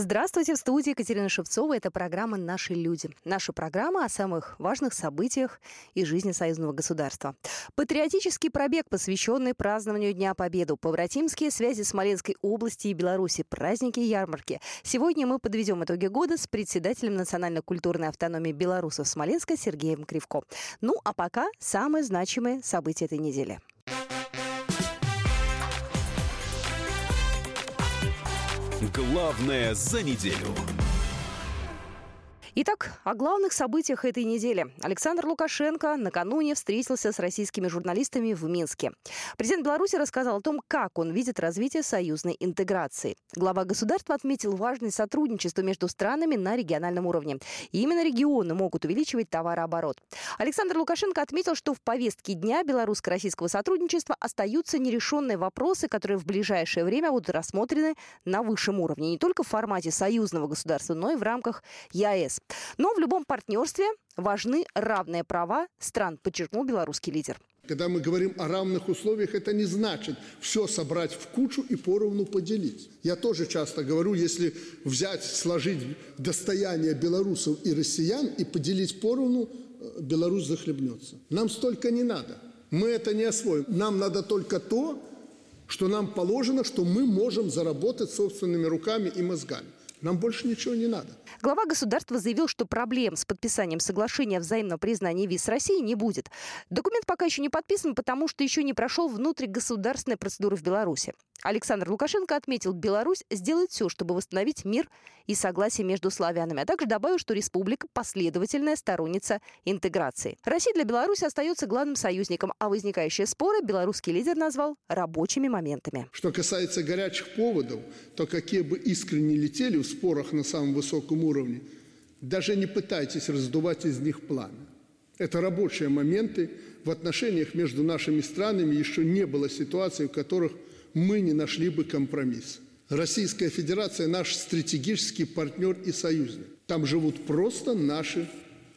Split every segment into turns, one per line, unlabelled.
Здравствуйте, в студии Екатерина Шевцова. Это программа «Наши люди». Наша программа о самых важных событиях из жизни союзного государства. Патриотический пробег, посвященный празднованию Дня Победы. Побратимские связи Смоленской области и Беларуси. Праздники и ярмарки. Сегодня мы подведем итоги года с председателем национально-культурной автономии белорусов Смоленска Сергеем Кривко. Ну, а пока самые значимые события этой недели.
Главное за неделю.
Итак, о главных событиях этой недели. Александр Лукашенко накануне встретился с российскими журналистами в Минске. Президент Беларуси рассказал о том, как он видит развитие союзной интеграции. Глава государства отметил важность сотрудничества между странами на региональном уровне. И именно регионы могут увеличивать товарооборот. Александр Лукашенко отметил, что в повестке дня белорусско-российского сотрудничества остаются нерешенные вопросы, которые в ближайшее время будут рассмотрены на высшем уровне. Не только в формате союзного государства, но и в рамках ЕАЭС. Но в любом партнерстве важны равные права стран, подчеркнул белорусский лидер.
Когда мы говорим о равных условиях, это не значит все собрать в кучу и поровну поделить. Я тоже часто говорю, если взять, сложить достояние белорусов и россиян и поделить поровну, э, Беларусь захлебнется. Нам столько не надо. Мы это не освоим. Нам надо только то, что нам положено, что мы можем заработать собственными руками и мозгами. Нам больше ничего не надо.
Глава государства заявил, что проблем с подписанием соглашения о взаимном признании виз с Россией не будет. Документ пока еще не подписан, потому что еще не прошел внутригосударственная процедура в Беларуси. Александр Лукашенко отметил, Беларусь сделает все, чтобы восстановить мир и согласие между славянами, а также добавил, что республика – последовательная сторонница интеграции. Россия для Беларуси остается главным союзником, а возникающие споры белорусский лидер назвал рабочими моментами.
Что касается горячих поводов, то какие бы искренне летели в спорах на самом высоком уровне, даже не пытайтесь раздувать из них пламя. Это рабочие моменты. В отношениях между нашими странами еще не было ситуаций, в которых – мы не нашли бы компромисс. Российская Федерация – наш стратегический партнер и союзник. Там живут просто наши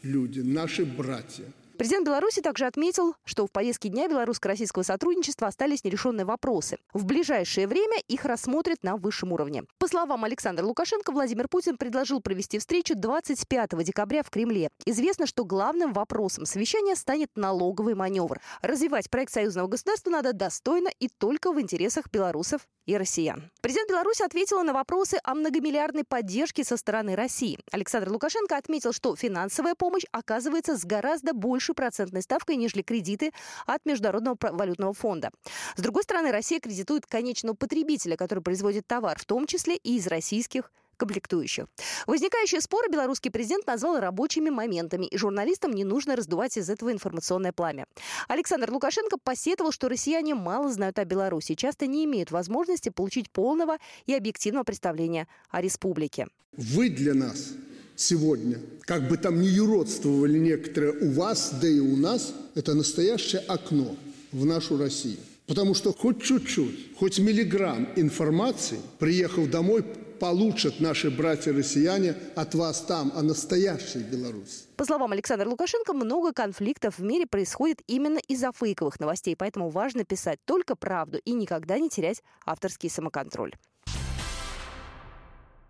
люди, наши братья –
Президент Беларуси также отметил, что в повестке дня белорусско-российского сотрудничества остались нерешенные вопросы. В ближайшее время их рассмотрят на высшем уровне. По словам Александра Лукашенко, Владимир Путин предложил провести встречу 25 декабря в Кремле. Известно, что главным вопросом совещания станет налоговый маневр. Развивать проект союзного государства надо достойно и только в интересах белорусов и россиян. Президент Беларуси ответила на вопросы о многомиллиардной поддержке со стороны России. Александр Лукашенко отметил, что финансовая помощь оказывается с гораздо большей процентной ставкой, нежели кредиты от Международного валютного фонда. С другой стороны, Россия кредитует конечного потребителя, который производит товар, в том числе и из российских комплектующих. Возникающие споры белорусский президент назвал рабочими моментами, и журналистам не нужно раздувать из этого информационное пламя. Александр Лукашенко посетовал, что россияне мало знают о Беларуси, часто не имеют возможности получить полного и объективного представления о республике.
Вы для нас сегодня, как бы там ни юродствовали некоторые у вас, да и у нас, это настоящее окно в нашу Россию. Потому что хоть чуть-чуть, хоть миллиграмм информации, приехав домой, получат наши братья-россияне от вас там, а настоящей Беларуси.
По словам Александра Лукашенко, много конфликтов в мире происходит именно из-за фейковых новостей, поэтому важно писать только правду и никогда не терять авторский самоконтроль.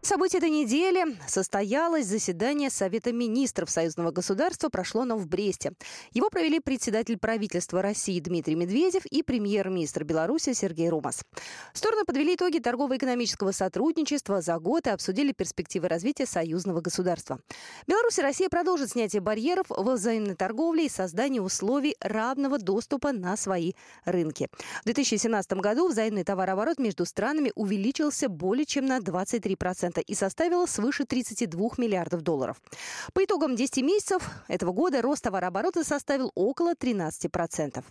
Событие этой недели состоялось заседание Совета министров Союзного государства, прошло оно в Бресте. Его провели председатель правительства России Дмитрий Медведев и премьер-министр Беларуси Сергей Румас. Стороны подвели итоги торгово-экономического сотрудничества за год и обсудили перспективы развития союзного государства. Беларусь и Россия продолжат снятие барьеров во взаимной торговле и создание условий равного доступа на свои рынки. В 2017 году взаимный товарооборот между странами увеличился более чем на 23% и составила свыше 32 миллиардов долларов. По итогам 10 месяцев этого года рост товарооборота составил около 13%.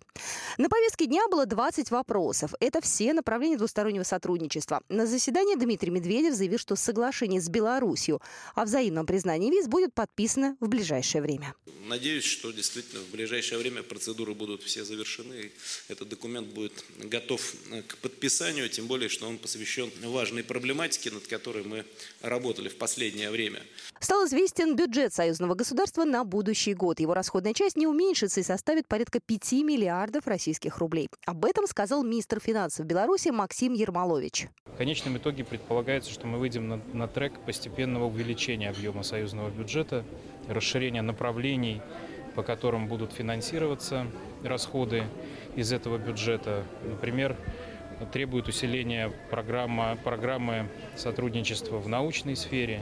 На повестке дня было 20 вопросов. Это все направления двустороннего сотрудничества. На заседании Дмитрий Медведев заявил, что соглашение с Беларусью о взаимном признании виз будет подписано в ближайшее время.
Надеюсь, что действительно в ближайшее время процедуры будут все завершены. И этот документ будет готов к подписанию, тем более, что он посвящен важной проблематике, над которой мы работали в последнее время.
Стал известен бюджет союзного государства на будущий год. Его расходная часть не уменьшится и составит порядка 5 миллиардов российских рублей. Об этом сказал министр финансов Беларуси Максим Ермолович.
В конечном итоге предполагается, что мы выйдем на, на трек постепенного увеличения объема союзного бюджета, расширения направлений, по которым будут финансироваться расходы из этого бюджета. Например, требует усиления программа, программы сотрудничества в научной сфере,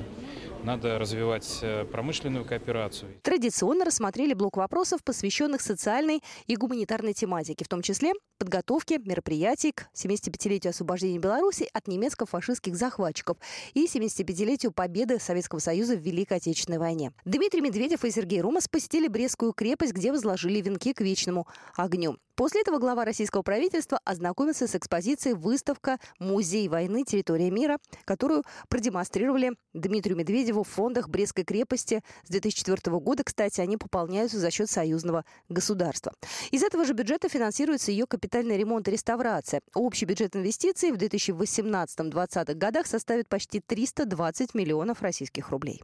надо развивать э, промышленную кооперацию.
Традиционно рассмотрели блок вопросов, посвященных социальной и гуманитарной тематике, в том числе подготовке мероприятий к 75-летию освобождения Беларуси от немецко-фашистских захватчиков и 75-летию победы Советского Союза в Великой Отечественной войне. Дмитрий Медведев и Сергей Румас посетили Брестскую крепость, где возложили венки к вечному огню. После этого глава российского правительства ознакомился с экспозицией «Выставка «Музей войны. Территория мира», которую продемонстрировали Дмитрию Медведеву в фондах Брестской крепости. С 2004 года, кстати, они пополняются за счет союзного государства. Из этого же бюджета финансируется ее капитальный ремонт и реставрация. Общий бюджет инвестиций в 2018-2020 годах составит почти 320 миллионов российских рублей.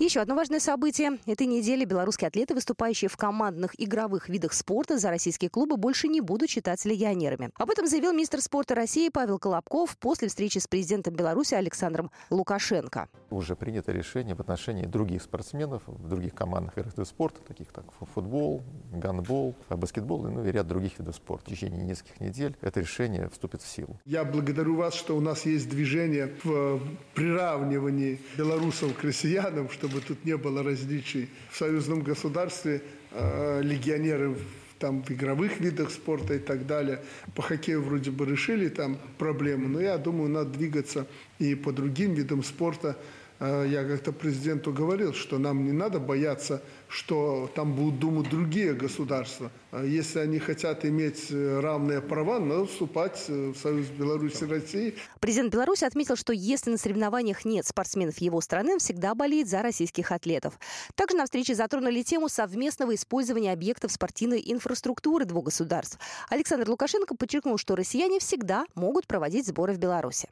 Еще одно важное событие. Этой недели белорусские атлеты, выступающие в командных игровых видах спорта за российские клубы, больше не будут считаться легионерами. Об этом заявил министр спорта России Павел Колобков после встречи с президентом Беларуси Александром Лукашенко.
Уже принято решение в отношении других спортсменов в других командных видах спорта, таких как футбол, гандбол, баскетбол ну, и ряд других видов спорта. В течение нескольких недель это решение вступит в силу.
Я благодарю вас, что у нас есть движение в приравнивании белорусов к россиянам, что чтобы тут не было различий. В союзном государстве э, легионеры там в игровых видах спорта и так далее. По хоккею вроде бы решили там проблему, но я думаю, надо двигаться и по другим видам спорта. Э, я как-то президенту говорил, что нам не надо бояться, что там будут думать другие государства. А если они хотят иметь э, равные права, надо вступать э, в Союз Беларуси и России.
Президент Беларуси отметил, что если на соревнованиях нет спортсменов его страны, он всегда болеет за российских атлетов. Также на встрече затронули тему совместного использования объектов спортивной инфраструктуры двух государств. Александр Лукашенко подчеркнул, что россияне всегда могут проводить сборы в Беларуси.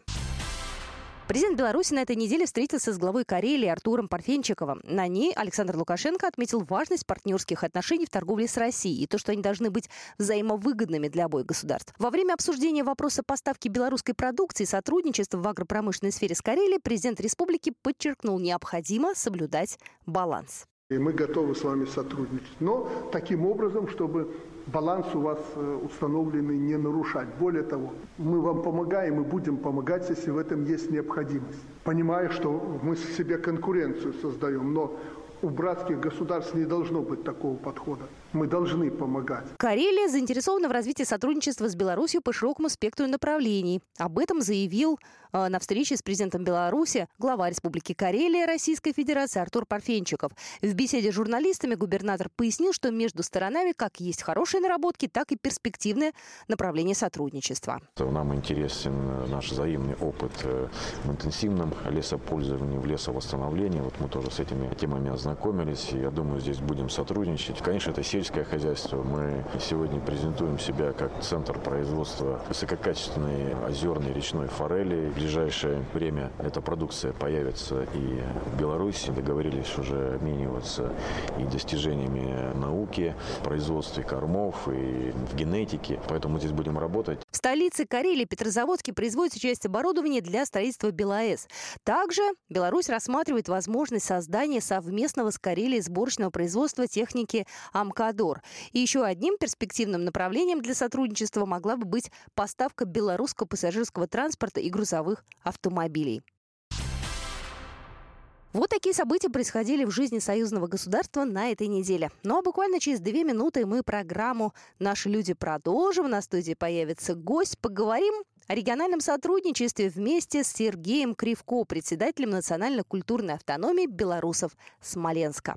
Президент Беларуси на этой неделе встретился с главой Карелии Артуром Парфенчиковым. На ней Александр Лукашенко отметил важность партнерских отношений в торговле с Россией и то, что они должны быть взаимовыгодными для обоих государств. Во время обсуждения вопроса поставки белорусской продукции и сотрудничества в агропромышленной сфере с Карелией президент республики подчеркнул, необходимо соблюдать баланс.
И мы готовы с вами сотрудничать, но таким образом, чтобы баланс у вас э, установленный не нарушать. Более того, мы вам помогаем и будем помогать, если в этом есть необходимость. Понимая, что мы себе конкуренцию создаем, но у братских государств не должно быть такого подхода. Мы должны помогать.
Карелия заинтересована в развитии сотрудничества с Беларусью по широкому спектру направлений. Об этом заявил э, на встрече с президентом Беларуси глава Республики Карелия Российской Федерации Артур Парфенчиков. В беседе с журналистами губернатор пояснил, что между сторонами как есть хорошие наработки, так и перспективное направление сотрудничества.
Нам интересен наш взаимный опыт э, в интенсивном лесопользовании, в лесовосстановлении. Вот мы тоже с этими темами ознакомились. Я думаю, здесь будем сотрудничать. Конечно, это сельское хозяйство. Мы сегодня презентуем себя как центр производства высококачественной озерной речной форели. В ближайшее время эта продукция появится и в Беларуси. Договорились уже обмениваться и достижениями науки, производстве кормов и в генетике. Поэтому мы здесь будем работать.
В столице Карелии Петрозаводске производится часть оборудования для строительства БелАЭС. Также Беларусь рассматривает возможность создания совместного с Карелией сборочного производства техники «Амкадор». И еще одним перспективным направлением для сотрудничества могла бы быть поставка белорусского пассажирского транспорта и грузовых автомобилей. Вот такие события происходили в жизни союзного государства на этой неделе. Ну а буквально через две минуты мы программу «Наши люди» продолжим. На студии появится гость. Поговорим о региональном сотрудничестве вместе с Сергеем Кривко, председателем национально-культурной автономии белорусов Смоленска.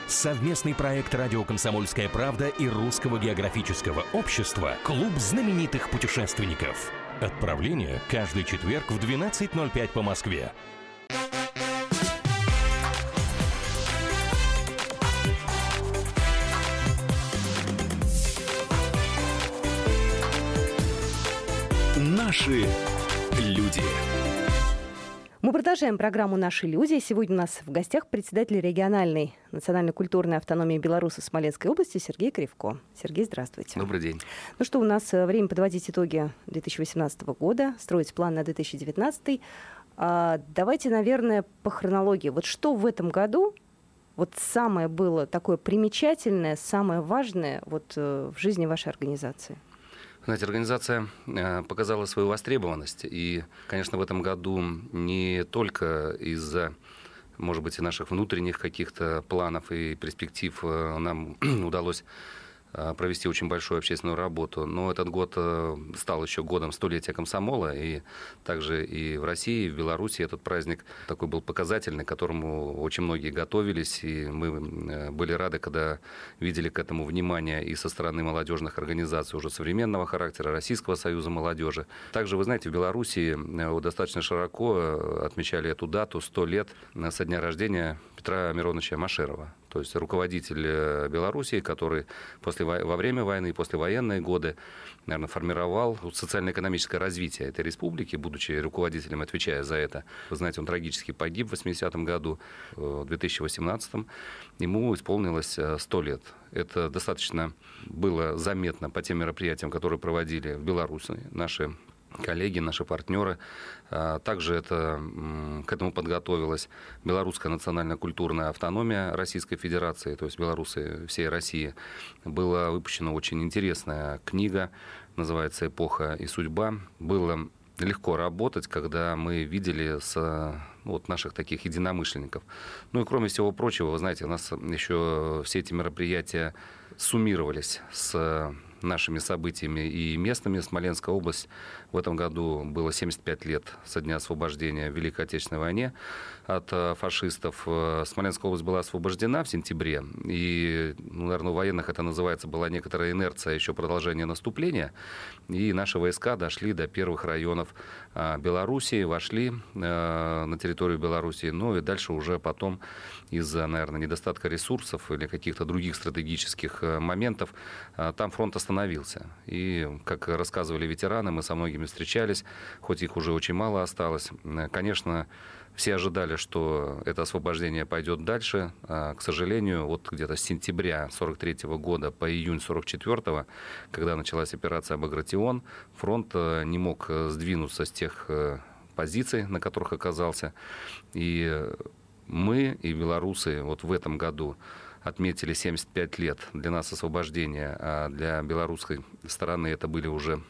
Совместный проект «Радио Комсомольская правда» и Русского географического общества «Клуб знаменитых путешественников». Отправление каждый четверг в 12.05 по Москве.
Наши люди.
Мы продолжаем программу «Наши люди». Сегодня у нас в гостях председатель региональной национально-культурной автономии Беларуси Смоленской области Сергей Кривко. Сергей, здравствуйте.
Добрый день.
Ну что, у нас э, время подводить итоги 2018 года, строить план на 2019. А, давайте, наверное, по хронологии. Вот что в этом году вот самое было такое примечательное, самое важное вот э, в жизни вашей организации?
Знаете, организация э, показала свою востребованность. И, конечно, в этом году не только из-за может быть, и наших внутренних каких-то планов и перспектив э, нам удалось провести очень большую общественную работу. Но этот год э, стал еще годом столетия комсомола, и также и в России, и в Беларуси этот праздник такой был показательный, к которому очень многие готовились, и мы э, были рады, когда видели к этому внимание и со стороны молодежных организаций уже современного характера, Российского союза молодежи. Также, вы знаете, в Беларуси достаточно широко отмечали эту дату, 100 лет со дня рождения Петра Мироновича Машерова то есть руководитель э, Белоруссии, который после, во время войны и послевоенные годы, наверное, формировал социально-экономическое развитие этой республики, будучи руководителем, отвечая за это. Вы знаете, он трагически погиб в 80-м году, э, в 2018-м. Ему исполнилось 100 э, лет. Это достаточно было заметно по тем мероприятиям, которые проводили в Беларуси наши коллеги, наши партнеры. А, также это, к этому подготовилась Белорусская национально-культурная автономия Российской Федерации, то есть белорусы всей России. Была выпущена очень интересная книга, называется «Эпоха и судьба». Было легко работать, когда мы видели с вот наших таких единомышленников. Ну и кроме всего прочего, вы знаете, у нас еще все эти мероприятия суммировались с нашими событиями и местными. Смоленская область в этом году было 75 лет со дня освобождения в Великой Отечественной войне от э, фашистов. Э, Смоленская область была освобождена в сентябре, и, ну, наверное, у военных это называется, была некоторая инерция еще продолжения наступления, и наши войска дошли до первых районов э, Белоруссии, вошли на территорию Белоруссии, ну и дальше уже потом из-за, наверное, недостатка ресурсов или каких-то других стратегических моментов там фронт остановился. И, как рассказывали ветераны, мы со многими встречались, хоть их уже очень мало осталось. Конечно, все ожидали, что это освобождение пойдет дальше. А, к сожалению, вот где-то с сентября 43 года по июнь 44 когда началась операция «Багратион», фронт э, не мог э, сдвинуться с тех э, позиций, на которых оказался. И мы и белорусы вот в этом году отметили 75 лет для нас освобождения, а для белорусской стороны это были уже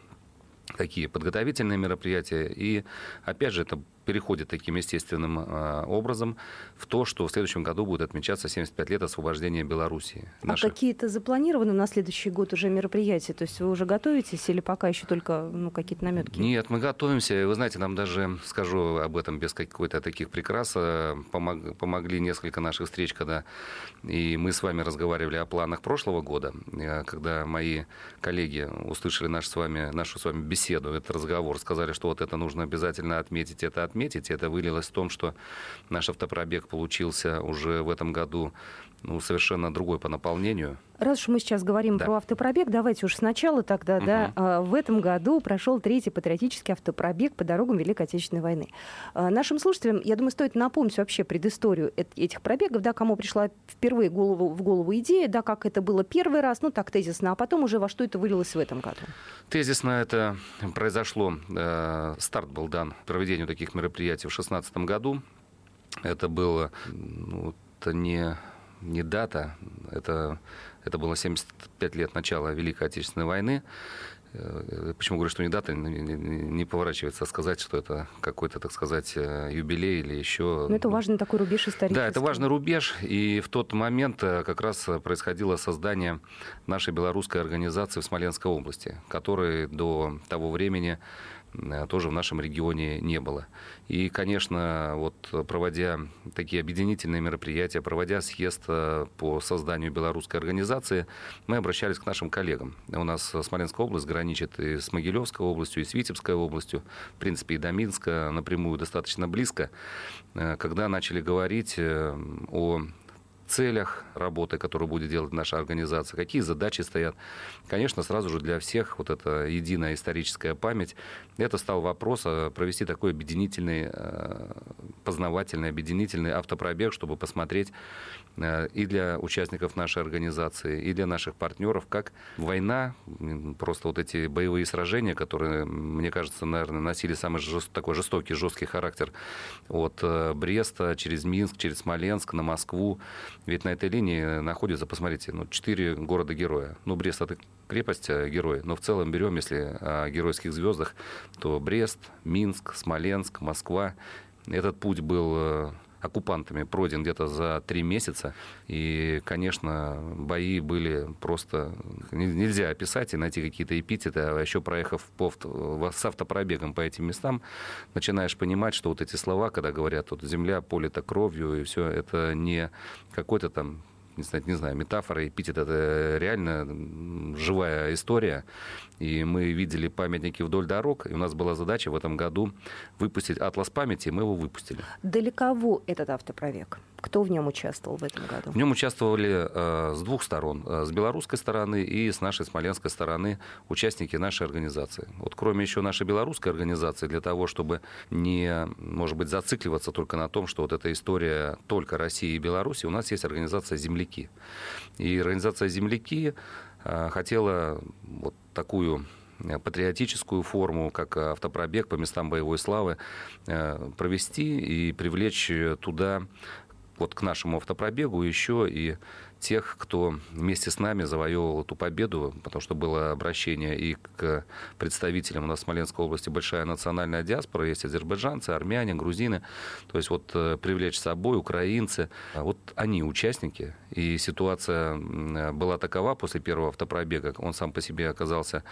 такие подготовительные мероприятия. И опять же, это переходит таким естественным э, образом в то, что в следующем году будет отмечаться 75 лет освобождения Белоруссии.
А Наши... какие-то запланированы на следующий год уже мероприятия? То есть вы уже готовитесь или пока еще только ну, какие-то наметки?
Нет, мы готовимся. Вы знаете, нам даже, скажу об этом без какой-то таких прикрас, э, помог, помогли несколько наших встреч, когда и мы с вами разговаривали о планах прошлого года, э, когда мои коллеги услышали наш с вами, нашу с вами беседу, этот разговор, сказали, что вот это нужно обязательно отметить, это отметить. Это вылилось в том, что наш автопробег получился уже в этом году ну, совершенно другой по наполнению.
Раз уж мы сейчас говорим да. про автопробег, давайте уж сначала тогда, угу. да, а, в этом году прошел третий патриотический автопробег по дорогам Великой Отечественной войны. А, нашим слушателям, я думаю, стоит напомнить вообще предысторию этих пробегов, да, кому пришла впервые голову, в голову идея, да, как это было первый раз, ну так тезисно, а потом уже во что это вылилось в этом году.
Тезисно это произошло, э, старт был дан проведению таких мероприятий в 2016 году. Это было ну, это не не дата, это, это было 75 лет начала Великой Отечественной войны. Э, почему говорю, что не дата, не поворачивается сказать, что это какой-то, так сказать, э, юбилей или еще.
Но это важный такой рубеж исторический.
Да, это важный рубеж. И в тот момент э, как раз происходило создание нашей белорусской организации в Смоленской области, которой до того времени тоже в нашем регионе не было. И, конечно, вот проводя такие объединительные мероприятия, проводя съезд э, по созданию белорусской организации, мы обращались к нашим коллегам. У нас Смоленская область граничит и с Могилевской областью, и с Витебской областью, в принципе, и до Минска напрямую достаточно близко, э, когда начали говорить о целях работы, которую будет делать наша организация, какие задачи стоят. Конечно, сразу же для всех вот эта единая историческая память, это стал вопрос а, провести такой объединительный, а, познавательный, объединительный автопробег, чтобы посмотреть а, и для участников нашей организации, и для наших партнеров, как война, просто вот эти боевые сражения, которые, мне кажется, наверное, носили самый жест, такой жестокий, жесткий характер от Бреста через Минск, через Смоленск на Москву, ведь на этой линии находится, посмотрите, ну, четыре города-героя. Ну, Брест — это крепость э, герой, но в целом берем, если о геройских звездах, то Брест, Минск, Смоленск, Москва. Этот путь был э, оккупантами пройден где-то за три месяца. И, конечно, бои были просто... Нельзя описать и найти какие-то эпитеты. А еще проехав по, с автопробегом по этим местам, начинаешь понимать, что вот эти слова, когда говорят, вот земля полита кровью, и все, это не какой-то там не знаю, не знаю, метафора, эпитет, это реально живая история. И мы видели памятники вдоль дорог, и у нас была задача в этом году выпустить атлас памяти, и мы его выпустили.
Далеково этот автопробег? Кто в нем участвовал в этом году?
В нем участвовали э, с двух сторон. Э, с белорусской стороны и с нашей смоленской стороны участники нашей организации. Вот кроме еще нашей белорусской организации, для того, чтобы не, может быть, зацикливаться только на том, что вот эта история только России и Беларуси, у нас есть организация «Земляки». И организация «Земляки» э, хотела вот такую э, патриотическую форму, как автопробег по местам боевой славы, э, провести и привлечь туда вот к нашему автопробегу еще и тех, кто вместе с нами завоевывал эту победу, потому что было обращение и к представителям у нас в Смоленской области. Большая национальная диаспора, есть азербайджанцы, армяне, грузины, то есть вот э, привлечь с собой украинцы, вот они участники, и ситуация была такова после первого автопробега, он сам по себе оказался,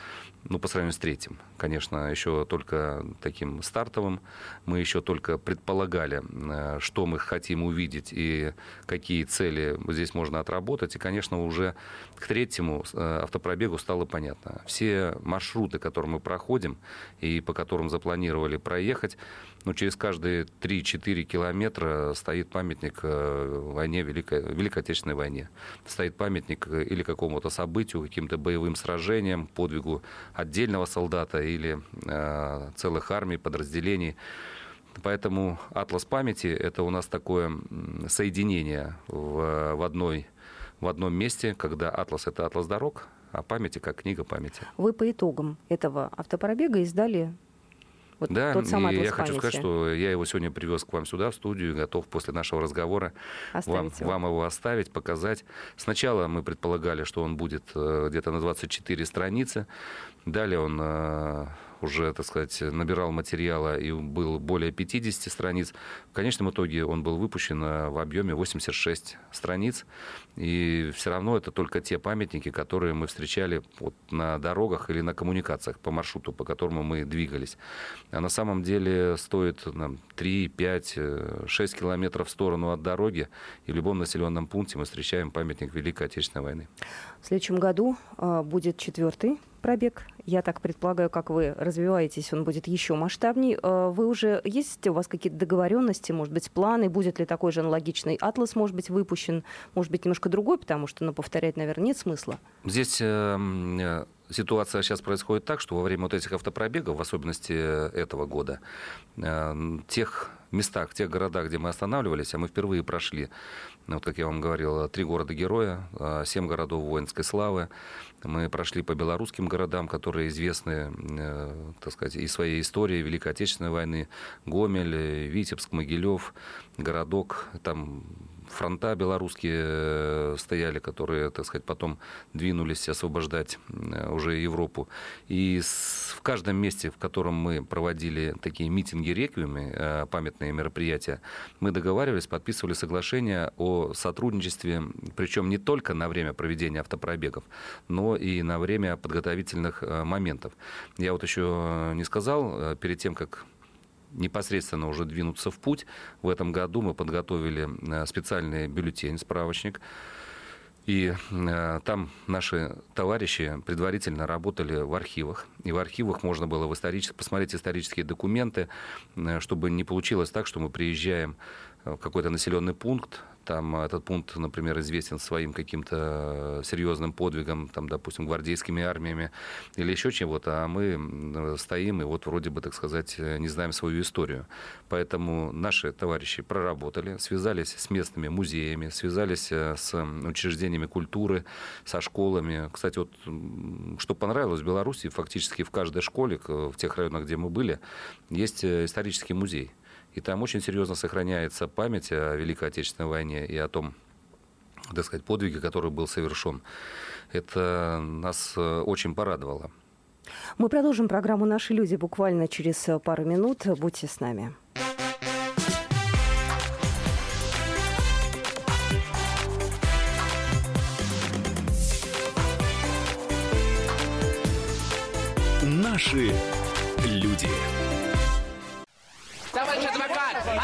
ну, по сравнению с третьим, конечно, еще только таким стартовым, мы еще только предполагали, э, что мы хотим увидеть и какие цели здесь можно отработать, работать. И, конечно, уже к третьему э, автопробегу стало понятно. Все маршруты, которые мы проходим и по которым запланировали проехать, ну, через каждые 3-4 километра стоит памятник э, войне, Великой, Великой Отечественной войне. Стоит памятник э, или какому-то событию, каким-то боевым сражениям, подвигу отдельного солдата или э, целых армий, подразделений. Поэтому атлас памяти – это у нас такое соединение в, в одной в одном месте, когда атлас — это атлас дорог, а памяти как книга памяти.
Вы по итогам этого автопробега издали вот
да,
тот самый
и я
памяти.
хочу сказать, что я его сегодня привез к вам сюда, в студию, готов после нашего разговора вам, его. вам его оставить, показать. Сначала мы предполагали, что он будет э, где-то на 24 страницы. Далее он э, уже, так сказать, набирал материала и был более 50 страниц. В конечном итоге он был выпущен э, в объеме 86 страниц. И все равно это только те памятники, которые мы встречали вот на дорогах или на коммуникациях по маршруту, по которому мы двигались. А на самом деле стоит нам 3, 5, 6 километров в сторону от дороги, и в любом населенном пункте мы встречаем памятник Великой Отечественной войны.
В следующем году э, будет четвертый пробег. Я так предполагаю, как вы развиваетесь, он будет еще масштабней. Э, вы уже есть у вас какие-то договоренности, может быть, планы, будет ли такой же аналогичный атлас, может быть, выпущен, может быть, немножко другой, потому что, ну, повторять, наверное, нет смысла.
Здесь эм, э, ситуация сейчас происходит так, что во время вот этих автопробегов, в особенности этого года, э, тех местах, тех городах, где мы останавливались, а мы впервые прошли, вот как я вам говорил, три города-героя, э, семь городов воинской славы. Мы прошли по белорусским городам, которые известны, э, так сказать, и своей историей Великой Отечественной войны. Гомель, Витебск, Могилев, городок, там фронта белорусские э, стояли, которые, так сказать, потом двинулись освобождать э, уже Европу. И в каждом месте, в котором мы проводили такие митинги, реквиемы, памятные мероприятия, мы договаривались, подписывали соглашение о сотрудничестве, причем не только на время проведения автопробегов, но и на время подготовительных моментов. Я вот еще не сказал, перед тем, как непосредственно уже двинуться в путь. В этом году мы подготовили э, специальный бюллетень, справочник. И э, там наши товарищи предварительно работали в архивах. И в архивах можно было в исторически, посмотреть исторические документы, э, чтобы не получилось так, что мы приезжаем в какой-то населенный пункт, там этот пункт, например, известен своим каким-то серьезным подвигом, там, допустим, гвардейскими армиями или еще чего-то, а мы стоим и вот вроде бы, так сказать, не знаем свою историю. Поэтому наши товарищи проработали, связались с местными музеями, связались э, с учреждениями культуры, со школами. Кстати, вот что понравилось в Беларуси, фактически в каждой школе, в тех районах, где мы были, есть э, исторический музей. И там очень серьезно сохраняется память о Великой Отечественной войне и о том, так сказать, подвиге, который был совершен. Это нас э, очень порадовало.
Мы продолжим программу «Наши люди» буквально через э, пару минут. Будьте с нами.
Наши люди.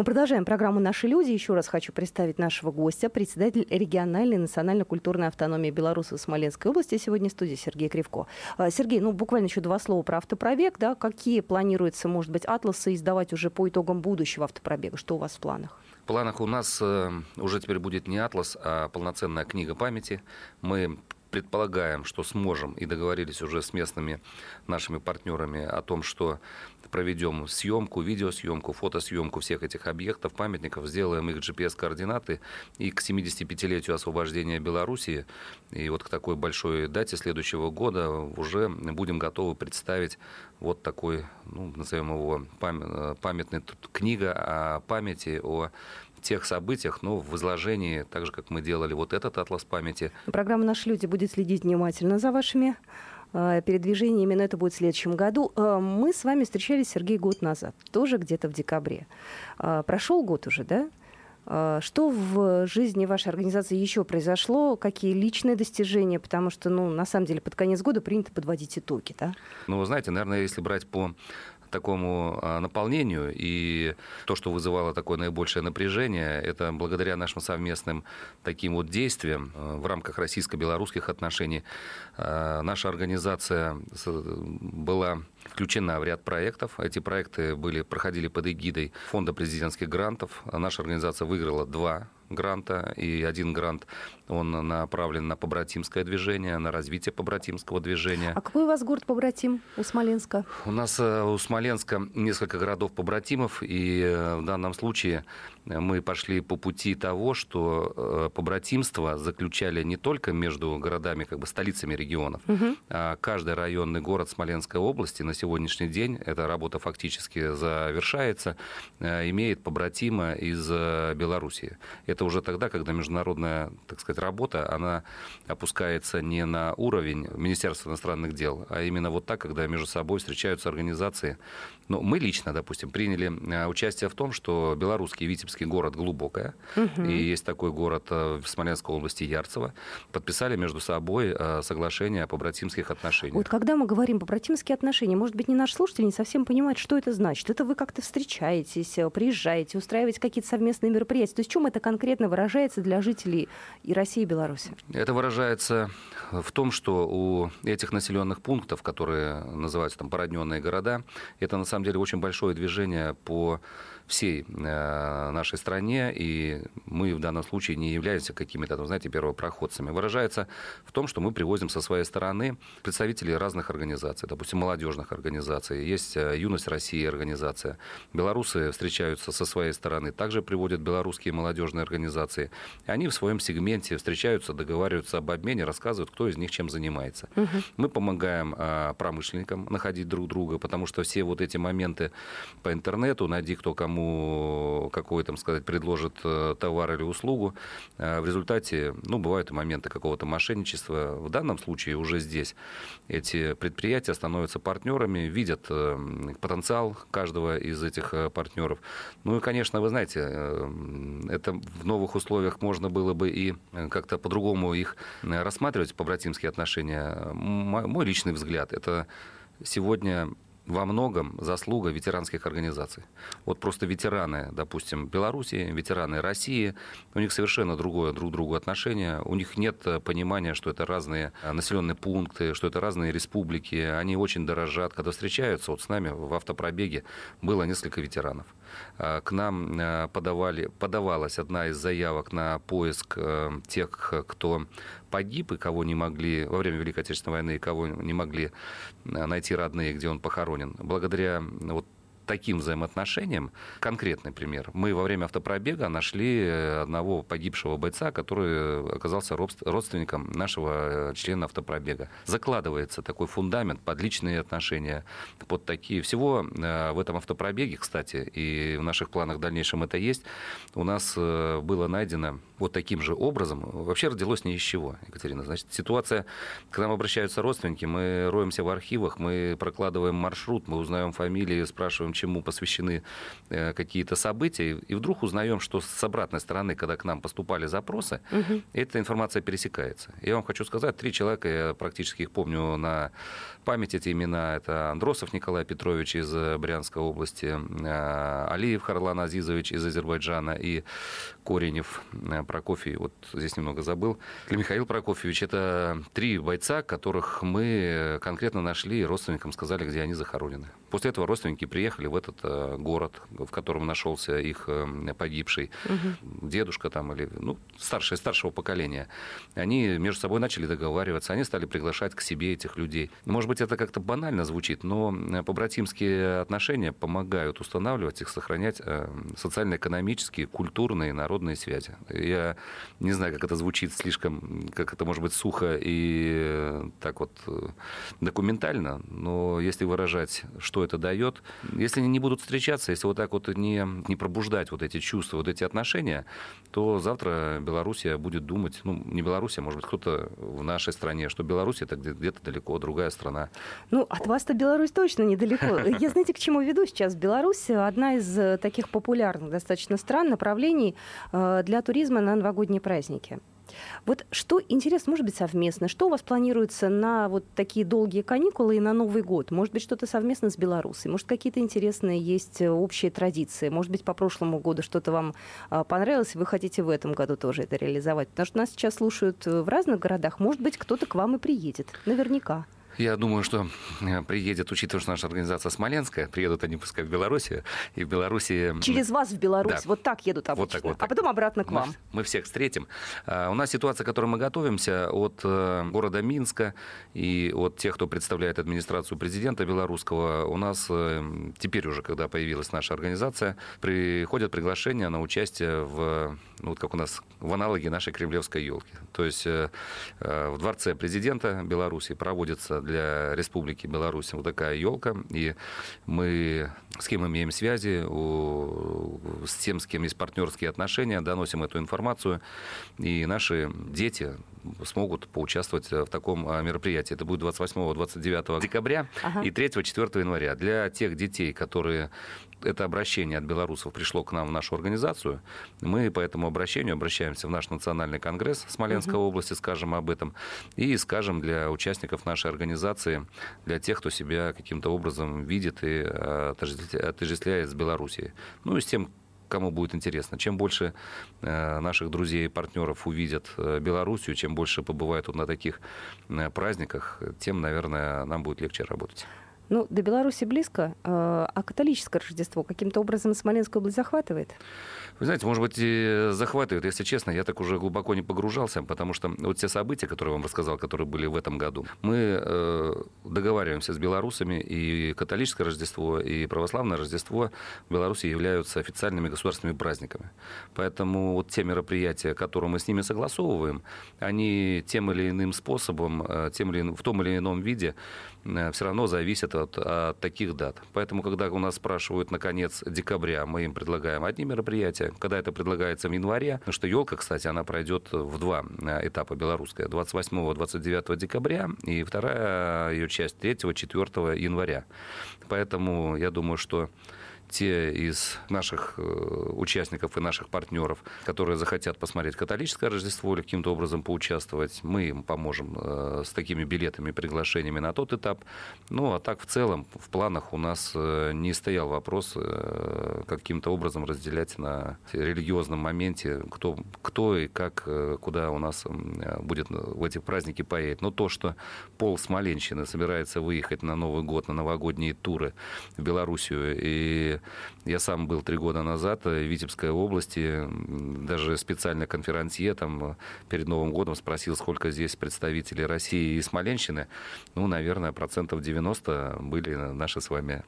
Мы продолжаем программу «Наши люди». Еще раз хочу представить нашего гостя, председатель региональной национально-культурной автономии Беларуси Смоленской области. Сегодня в студии Сергей Кривко. А, Сергей, ну буквально еще два слова про автопробег. Да? Какие планируется, может быть, атласы издавать уже по итогам будущего автопробега? Что у вас в планах?
В планах у нас э, уже теперь будет не атлас, а полноценная книга памяти. Мы предполагаем, что сможем и договорились уже с местными нашими партнерами о том, что проведем съемку, видеосъемку, фотосъемку всех этих объектов, памятников, сделаем их GPS-координаты и к 75-летию освобождения Белоруссии, и вот к такой большой дате следующего года уже будем готовы представить вот такой, ну, назовем его памятный книга о памяти, о тех событиях, но в изложении, так же, как мы делали вот этот атлас памяти.
Программа «Наши люди» будет следить внимательно за вашими Э, передвижение именно это будет в следующем году. Э, мы с вами встречались, Сергей, год назад, тоже где-то в декабре. Э, прошел год уже, да? Что в жизни вашей организации еще произошло? Какие личные достижения? Потому что, ну, на самом деле, под конец года принято подводить итоги, да?
Ну, вы знаете, наверное, если брать по такому а, наполнению. И то, что вызывало такое наибольшее напряжение, это благодаря нашим совместным таким вот действиям а, в рамках российско-белорусских отношений а, наша организация была включена в ряд проектов. Эти проекты были, проходили под эгидой Фонда президентских грантов. Наша организация выиграла два гранта, и один грант, он направлен на побратимское движение, на развитие побратимского движения.
А какой у вас город побратим у Смоленска?
У нас э, у Смоленска несколько городов побратимов, и э, в данном случае мы пошли по пути того, что э, побратимство заключали не только между городами, как бы столицами регионов, угу. а каждый районный город Смоленской области на сегодняшний день, эта работа фактически завершается, имеет побратима из Белоруссии. Это это уже тогда, когда международная, так сказать, работа, она опускается не на уровень Министерства иностранных дел, а именно вот так, когда между собой встречаются организации. Ну, мы лично, допустим, приняли э, участие в том, что белорусский Витебский город Глубокая, угу. и есть такой город э, в Смоленской области Ярцево, подписали между собой э, соглашение о побратимских отношениях.
Вот когда мы говорим побратимские отношения, может быть, не наш слушатель не совсем понимает, что это значит. Это вы как-то встречаетесь, приезжаете, устраиваете какие-то совместные мероприятия. То есть в чем это конкретно конкретно выражается для жителей и России, и Беларуси?
Это выражается в том, что у этих населенных пунктов, которые называются там породненные города, это на самом деле очень большое движение по всей э, нашей стране, и мы в данном случае не являемся какими-то, ну, знаете, первопроходцами. Выражается в том, что мы привозим со своей стороны представителей разных организаций, допустим, молодежных организаций, есть э, «Юность России» организация. Белорусы встречаются со своей стороны, также приводят белорусские молодежные организации. Они в своем сегменте встречаются, договариваются об обмене, рассказывают, кто из них чем занимается. Угу. Мы помогаем э, промышленникам находить друг друга, потому что все вот эти моменты по интернету, найди кто кому какой, там сказать, предложит э, товар или услугу, э, в результате, ну, бывают и моменты какого-то мошенничества. В данном случае уже здесь эти предприятия становятся партнерами, видят э, потенциал каждого из этих партнеров. Ну и, конечно, вы знаете, это в новых условиях можно было бы и как-то по-другому их рассматривать, побратимские отношения. Мой личный взгляд, это сегодня во многом заслуга ветеранских организаций. Вот просто ветераны, допустим, Беларуси, ветераны России, у них совершенно другое друг другу отношение. У них нет понимания, что это разные населенные пункты, что это разные республики. Они очень дорожат. Когда встречаются, вот с нами в автопробеге было несколько ветеранов. А, к нам а, подавали, подавалась одна из заявок на поиск э, тех, кто погиб и кого не могли во время Великой Отечественной войны, и кого не могли э, найти родные, где он похоронен. Благодаря вот таким взаимоотношениям. Конкретный пример. Мы во время автопробега нашли э, одного погибшего бойца, который оказался родственником нашего э, члена автопробега. Закладывается такой фундамент под личные отношения, под такие. Всего э, в этом автопробеге, кстати, и в наших планах в дальнейшем это есть, у нас было найдено вот таким же образом. Вообще родилось не из чего, Екатерина. Значит, ситуация, к нам обращаются родственники, мы роемся в архивах, мы прокладываем маршрут, мы узнаем фамилии, спрашиваем, чему посвящены э, какие-то события, и вдруг узнаем, что с обратной стороны, когда к нам поступали запросы, угу. эта информация пересекается. Я вам хочу сказать, три человека, я практически их помню на память, эти имена, это Андросов Николай Петрович из э, Брянской области, э, Алиев Харлан Азизович из Азербайджана и Коренев Прокофий, вот здесь немного забыл. Михаил Прокофьевич, это три бойца, которых мы конкретно нашли, и родственникам сказали, где они захоронены. После этого родственники приехали в этот э, город, в котором нашелся их э, погибший угу. дедушка там или ну, старшие, старшего поколения. Они между собой начали договариваться, они стали приглашать к себе этих людей. Может быть, это как-то банально звучит, но э, побратимские отношения помогают устанавливать их, сохранять социально-экономические, культурные, народные связи. Я не знаю, как это звучит слишком, как это может быть сухо и так вот документально, но если выражать, что это дает, если они не будут встречаться, если вот так вот не, не пробуждать вот эти чувства, вот эти отношения, то завтра Белоруссия будет думать, ну, не Белоруссия, может быть, кто-то в нашей стране, что Беларусь это где-то далеко, другая страна.
Ну, от вас-то Беларусь точно недалеко. Я, знаете, к чему веду сейчас? Беларусь одна из э, таких популярных достаточно стран, направлений э, для туризма на новогодние праздники. Вот что интересно, может быть, совместно? Что у вас планируется на вот такие долгие каникулы и на Новый год? Может быть, что-то совместно с Беларусью? Может, какие-то интересные есть э, общие традиции? Может быть, по прошлому году что-то вам а, понравилось, и вы хотите в этом году тоже это реализовать? Потому что нас сейчас слушают э, в разных городах. Может быть, кто-то к вам и приедет. Наверняка.
Я думаю, что э, приедет, учитывая, что наша организация Смоленская, приедут они пускай в Белоруссию, и в Беларуси...
Через вас в Беларусь, да. вот так едут обычно,
вот так, вот так.
а потом обратно к
мы,
вам.
Мы всех встретим. А, у нас ситуация, к которой мы готовимся, от э, города Минска и от тех, кто представляет администрацию президента белорусского, у нас э, теперь уже, когда появилась наша организация, приходят приглашения на участие в, ну, вот как у нас, в аналоге нашей кремлевской елки. То есть в дворце президента Беларуси проводится для Республики Беларусь вот такая елка. И мы с кем имеем связи, с тем, с кем есть партнерские отношения, доносим эту информацию. И наши дети смогут поучаствовать в таком а, мероприятии. Это будет 28-29 декабря ага. и 3-4 января. Для тех детей, которые это обращение от белорусов пришло к нам в нашу организацию. Мы по этому обращению обращаемся в наш национальный конгресс Смоленской угу. области, скажем об этом, и скажем для участников нашей организации, для тех, кто себя каким-то образом видит и отождествляет с Белоруссией. Ну и с тем, кому будет интересно. Чем больше э, наших друзей и партнеров увидят э, Белоруссию, чем больше побывают вот на таких э, праздниках, тем, наверное, нам будет легче работать.
Ну, до Беларуси близко, а католическое Рождество каким-то образом Смоленскую область захватывает?
Вы знаете, может быть, и захватывает, если честно, я так уже глубоко не погружался, потому что вот те события, которые я вам рассказал, которые были в этом году, мы э, договариваемся с белорусами, и католическое Рождество, и православное Рождество в Беларуси являются официальными государственными праздниками. Поэтому вот те мероприятия, которые мы с ними согласовываем, они тем или иным способом, э, тем или, в том или ином виде Э, все равно зависит от, от таких дат. Поэтому, когда у нас спрашивают на конец декабря, мы им предлагаем одни мероприятия. Когда это предлагается в январе, что елка, кстати, она пройдет в два э, этапа белорусская. 28-29 декабря и вторая ее часть 3-4 января. Поэтому я думаю, что те из наших э, участников и наших партнеров, которые захотят посмотреть католическое Рождество или каким-то образом поучаствовать, мы им поможем э, с такими билетами, приглашениями на тот этап. Ну, а так в целом в планах у нас э, не стоял вопрос каким-то образом разделять на религиозном моменте, кто, кто и как, куда у нас будет в эти праздники поедет. Но то, что пол Смоленщины собирается выехать на Новый год, на новогодние туры в Белоруссию и я сам был три года назад в Витебской области, даже специально конферансье там перед Новым годом спросил, сколько здесь представителей России и Смоленщины. Ну, наверное, процентов 90 были наши с вами Э,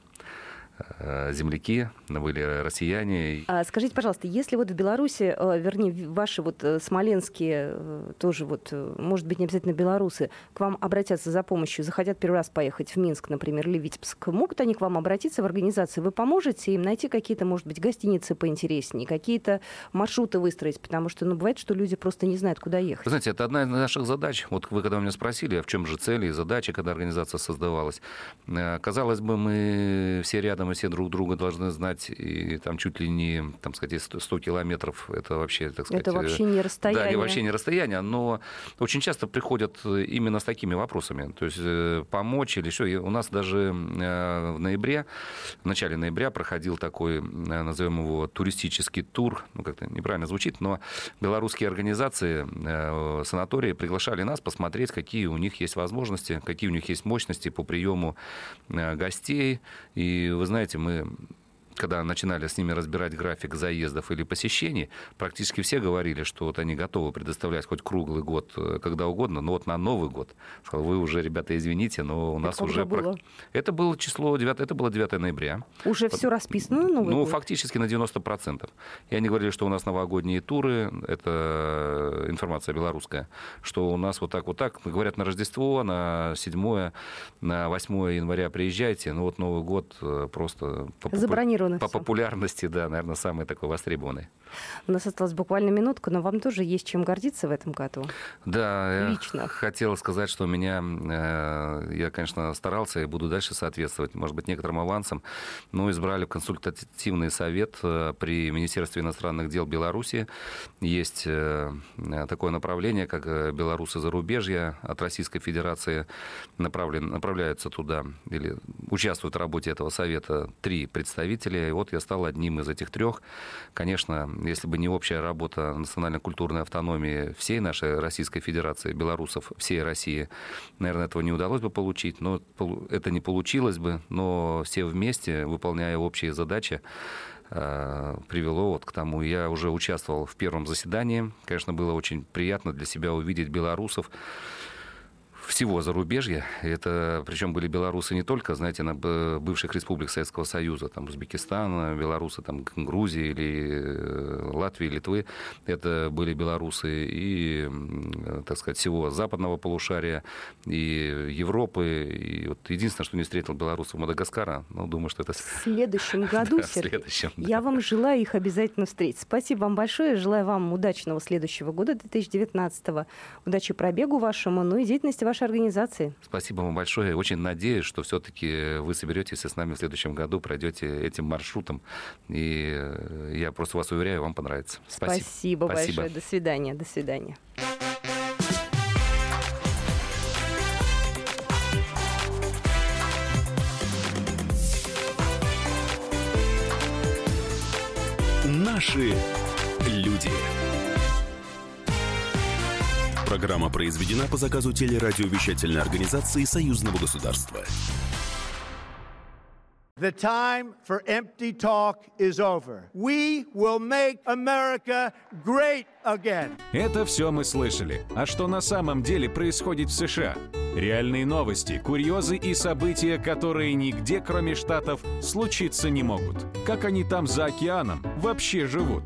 земляки, были россияне.
А скажите, пожалуйста, если вот в Беларуси, э, вернее, ваши вот э, смоленские, тоже вот, может быть, не обязательно белорусы, к вам обратятся за помощью, захотят первый раз поехать в Минск, например, или Витебск, могут они к вам обратиться в организацию? Вы поможете им найти какие-то, может быть, гостиницы поинтереснее, какие-то маршруты выстроить? Потому что, ну, бывает, что люди просто не знают, куда ехать.
Вы знаете, это одна из наших задач. Вот вы когда меня спросили, а в чем же цели и задачи, когда организация создавалась. Казалось бы, мы все рядом мы все друг друга должны знать, и там чуть ли не, там сказать, 100 километров, это вообще, так сказать...
Это вообще не расстояние.
Да, вообще не расстояние, но очень часто приходят именно с такими вопросами, то есть э, помочь или что. У нас даже э, в ноябре, в начале ноября проходил такой, э, назовем его, туристический тур, ну, как-то неправильно звучит, но белорусские организации, санатории приглашали нас посмотреть, какие у них есть возможности, какие у них есть мощности по приему гостей. И, вы знаете, мы когда начинали с ними разбирать график заездов или посещений, практически все говорили, что вот они готовы предоставлять хоть круглый год, э, когда угодно, но вот на Новый год. Сказал, вы уже, ребята, извините, но у нас
это
уже...
Было?
Это было число 9, это было 9 ноября.
Уже Под... все расписано Новый
Ну,
год?
фактически на 90%. И они говорили, что у нас новогодние туры, это информация белорусская, что у нас вот так вот так, говорят, на Рождество, на 7 на 8 января приезжайте, ну вот Новый год э, просто...
Забронировать
востребованы. По популярности, да, наверное, самый такой востребованный.
У нас осталась буквально минутка, но вам тоже есть чем гордиться в этом году.
Да,
Лично.
я хотел сказать, что меня, э, я, конечно, старался и буду дальше соответствовать, может быть, некоторым авансам, но избрали консультативный совет э, при Министерстве иностранных дел Беларуси. Есть э, такое направление, как белорусы зарубежья от Российской Федерации направлен, направляются туда или участвуют в работе этого совета три представителя. И вот я стал одним из этих трех. Конечно, если бы не общая работа национально-культурной автономии всей нашей Российской Федерации, белорусов, всей России, наверное, этого не удалось бы получить, но это не получилось бы, но все вместе, выполняя общие задачи, э, привело вот к тому. Я уже участвовал в первом заседании. Конечно, было очень приятно для себя увидеть белорусов, всего зарубежья. Это, причем были белорусы не только, знаете, на бывших республик Советского Союза, там Узбекистана, белорусы там Грузии или э, Латвии, Литвы. Это были белорусы и, так сказать, всего западного полушария, и Европы. И вот единственное, что не встретил белорусов Мадагаскара, ну, думаю, что это...
В следующем году, да, Сергей, следующем, да. я вам желаю их обязательно встретить. Спасибо вам большое. Желаю вам удачного следующего года, 2019 -го. Удачи пробегу вашему, ну и деятельности вашей организации.
Спасибо вам большое. Очень надеюсь, что все-таки вы соберетесь и с нами в следующем году пройдете этим маршрутом. И э, я просто вас уверяю, вам понравится.
Спасибо. Спасибо, Спасибо. большое. До свидания. До свидания.
Наши люди. Программа произведена по заказу телерадиовещательной организации Союзного государства.
The time for empty talk is over. We will make America great again.
Это все мы слышали. А что на самом деле происходит в США? Реальные новости, курьезы и события, которые нигде, кроме Штатов, случиться не могут. Как они там за океаном вообще живут?